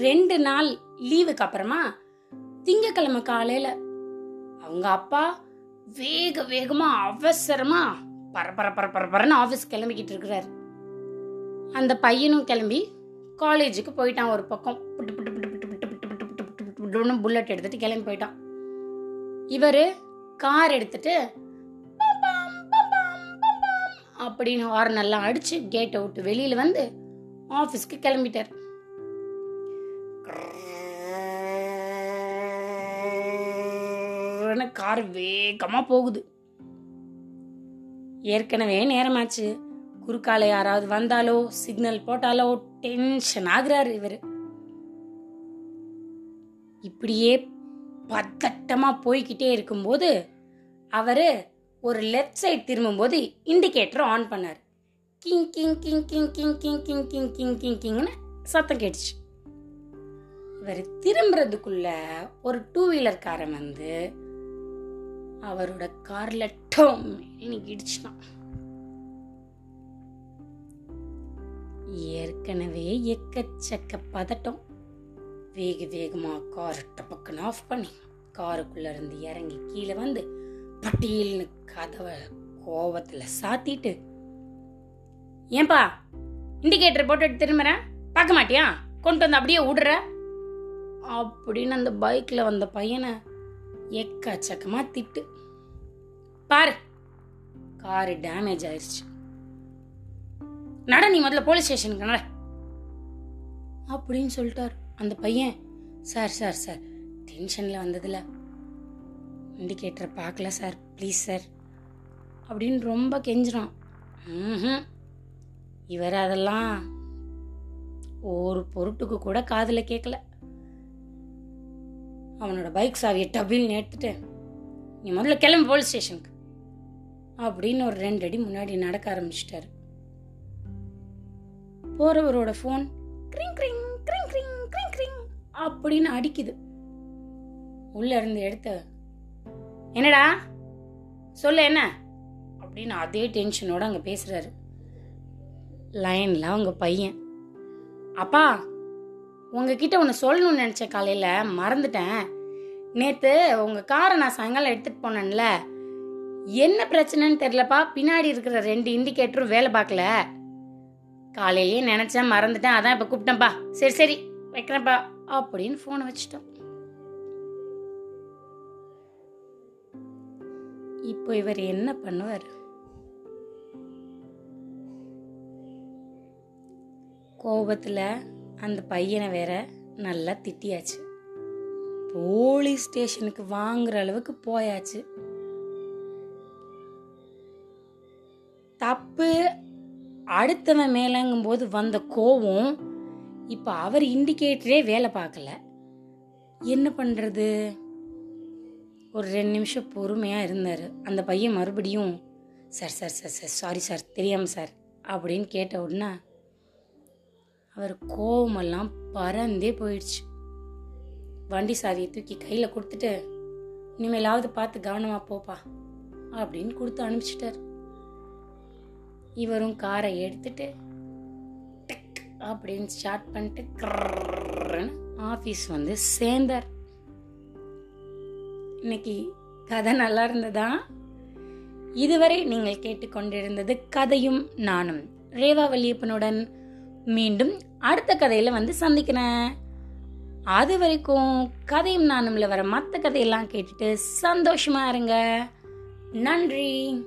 ரெண்டு நாள் லீவுக்கு அப்புறமா திங்கக்கிழமை காலையில அவங்க அப்பா வேக வேகமா அவசரமா பரபர பரபரன்னு ஆஃபீஸ் கிளம்பிக்கிட்டு இருக்கிறார் அந்த பையனும் கிளம்பி காலேஜுக்கு போயிட்டான் ஒரு பக்கம் புட்டு புட்டு புட்டு புட்டு புட்டு புட்டு புட்டு புட்டு புட்டு புட்டு புட்டுன்னு புல்லட் எடுத்துட்டு கிளம்பி போயிட்டான் இவர் கார் எடுத்துட்டு அப்படின்னு ஹார்ன் எல்லாம் அடிச்சு கேட்டை விட்டு வெளியில வந்து ஆஃபீஸ்க்கு கிளம்பிட்டார் கார் வேகமா போகுது ஏற்கனவே நேரமாச்சு குறுக்கால யாராவது வந்தாலோ சிக்னல் போட்டாலோ டென்ஷன் ஆகுறாரு இவர் இப்படியே பதட்டமா போய்கிட்டே இருக்கும்போது அவரு ஒரு லெஃப்ட் சைட் திரும்பும்போது இண்டிகேட்டர் ஆன் பண்ணார் king king king king king king king king king king கிங்னு சத்தம் கேட்டுச்சு இவர் திரும்புறதுக்குள்ள ஒரு டூ வீலர் காரன் வந்து அவரோட கார்ல டோம் இன்னைக்கு ஏற்கனவே எக்கச்சக்க பதட்டம். வேக வேகமா கார் டபக்குன்னு ஆஃப் பண்ணி காருக்குள்ள இருந்து இறங்கி கீழே வந்து பட்டியல்னு கதவை கோவத்தில் சாத்திட்டு ஏன்பா இண்டிகேட்டர் போட்டுட்டு திரும்புறேன் பார்க்க மாட்டியா? கொண்டு வந்து அப்படியே விடுற அப்படின்னு அந்த பைக்ல வந்த பையனை எக்கச்சக்கமா திட்டு. பாரு காரு டேமேஜ் ஆயிருச்சு. நட நீ முதல்ல போலீஸ் ஸ்டேஷனுக்கு நட. அப்படின்னு சொல்லிட்டார். அந்த பையன் சார் சார் சார் டென்ஷனில் வந்ததில்ல இண்டிகேட்டரை பார்க்கல சார் ப்ளீஸ் சார். அப்படின்னு ரொம்ப கெஞ்சுறான். ம்ஹும். இவர் அதெல்லாம் ஒரு பொருட்டுக்கு கூட காதில் கேட்கல அவனோட பைக் சாவியை டபில்னு எடுத்துட்டு நீ முதல்ல கிளம்பு போலீஸ் ஸ்டேஷனுக்கு அப்படின்னு ஒரு ரெண்டு அடி முன்னாடி நடக்க ஆரம்பிச்சிட்டாரு. போறவரோட ஃபோன் கிரிங் கிரிங் கிரிங் கிரிங் கிரிங் கிரிங் அப்படின்னு அடிக்குது. உள்ள இருந்து எடுத்த என்னடா? சொல்ல என்ன? அப்படின்னு அதே டென்ஷனோட அங்க பேசுறாரு. லைன்ல அவங்க பையன் அப்பா உங்ககிட்ட ஒன்று சொல்லணும்னு நினச்சேன் காலையில் மறந்துட்டேன். நேற்று உங்கள் காரை நான் சாயங்காலம் எடுத்துகிட்டு போனேன்ல. என்ன பிரச்சனைன்னு தெரிலப்பா பின்னாடி இருக்கிற ரெண்டு இண்டிகேட்டரும் வேலை பார்க்கல. காலையிலேயே நினச்சேன் மறந்துட்டேன். அதான் இப்போ கூப்பிட்டேன்ப்பா. சரி சரி வைக்கிறேன்ப்பா. அப்படின்னு ஃபோனை வச்சுட்டோம். இப்போ இவர் என்ன பண்ணுவார்? கோபத்தில் அந்த பையனை வேற நல்லா திட்டியாச்சு. போலீஸ் ஸ்டேஷனுக்கு வாங்குற அளவுக்கு போயாச்சு. தப்பு அடுத்தவன் மேலங்கும்போது வந்த கோவம் இப்போ அவர் இண்டிகேட்டரே வேலை பார்க்கல. என்ன பண்ணுறது ஒரு ரெண்டு நிமிஷம் பொறுமையாக இருந்தார். அந்த பையன் மறுபடியும் sir sir sir sir sorry sir தெரியாமல் சார் அப்படின்னு கேட்ட உடனே அவர் கோவமெல்லாம் பறந்தே போயிடுச்சு. வண்டி சாவியை தூக்கி கையில் கொடுத்துட்டு இனிமேலாவது பார்த்து கவனமாக போப்பா அப்படின்னு கொடுத்து அனுப்பிச்சிட்டார். இவரும் காரை எடுத்துட்டு டக் அப்படின்னு ஸ்டார்ட் பண்ணிட்டு கிரன்னு ஆஃபீஸ் வந்து சேர்ந்தார். இன்னைக்கு கதை நல்லா இருந்ததா? இதுவரை நீங்கள் கேட்டுக்கொண்டிருந்தது கதையும் நானும். ரேவா வல்லியப்பனுடன் மீண்டும் அடுத்த கதையில் வந்து சந்திக்கிறேன். அது வரைக்கும் கதையும் நானும்ல வர மற்ற கதையெல்லாம் கேட்டுட்டு சந்தோஷமா இருங்க. நன்றி.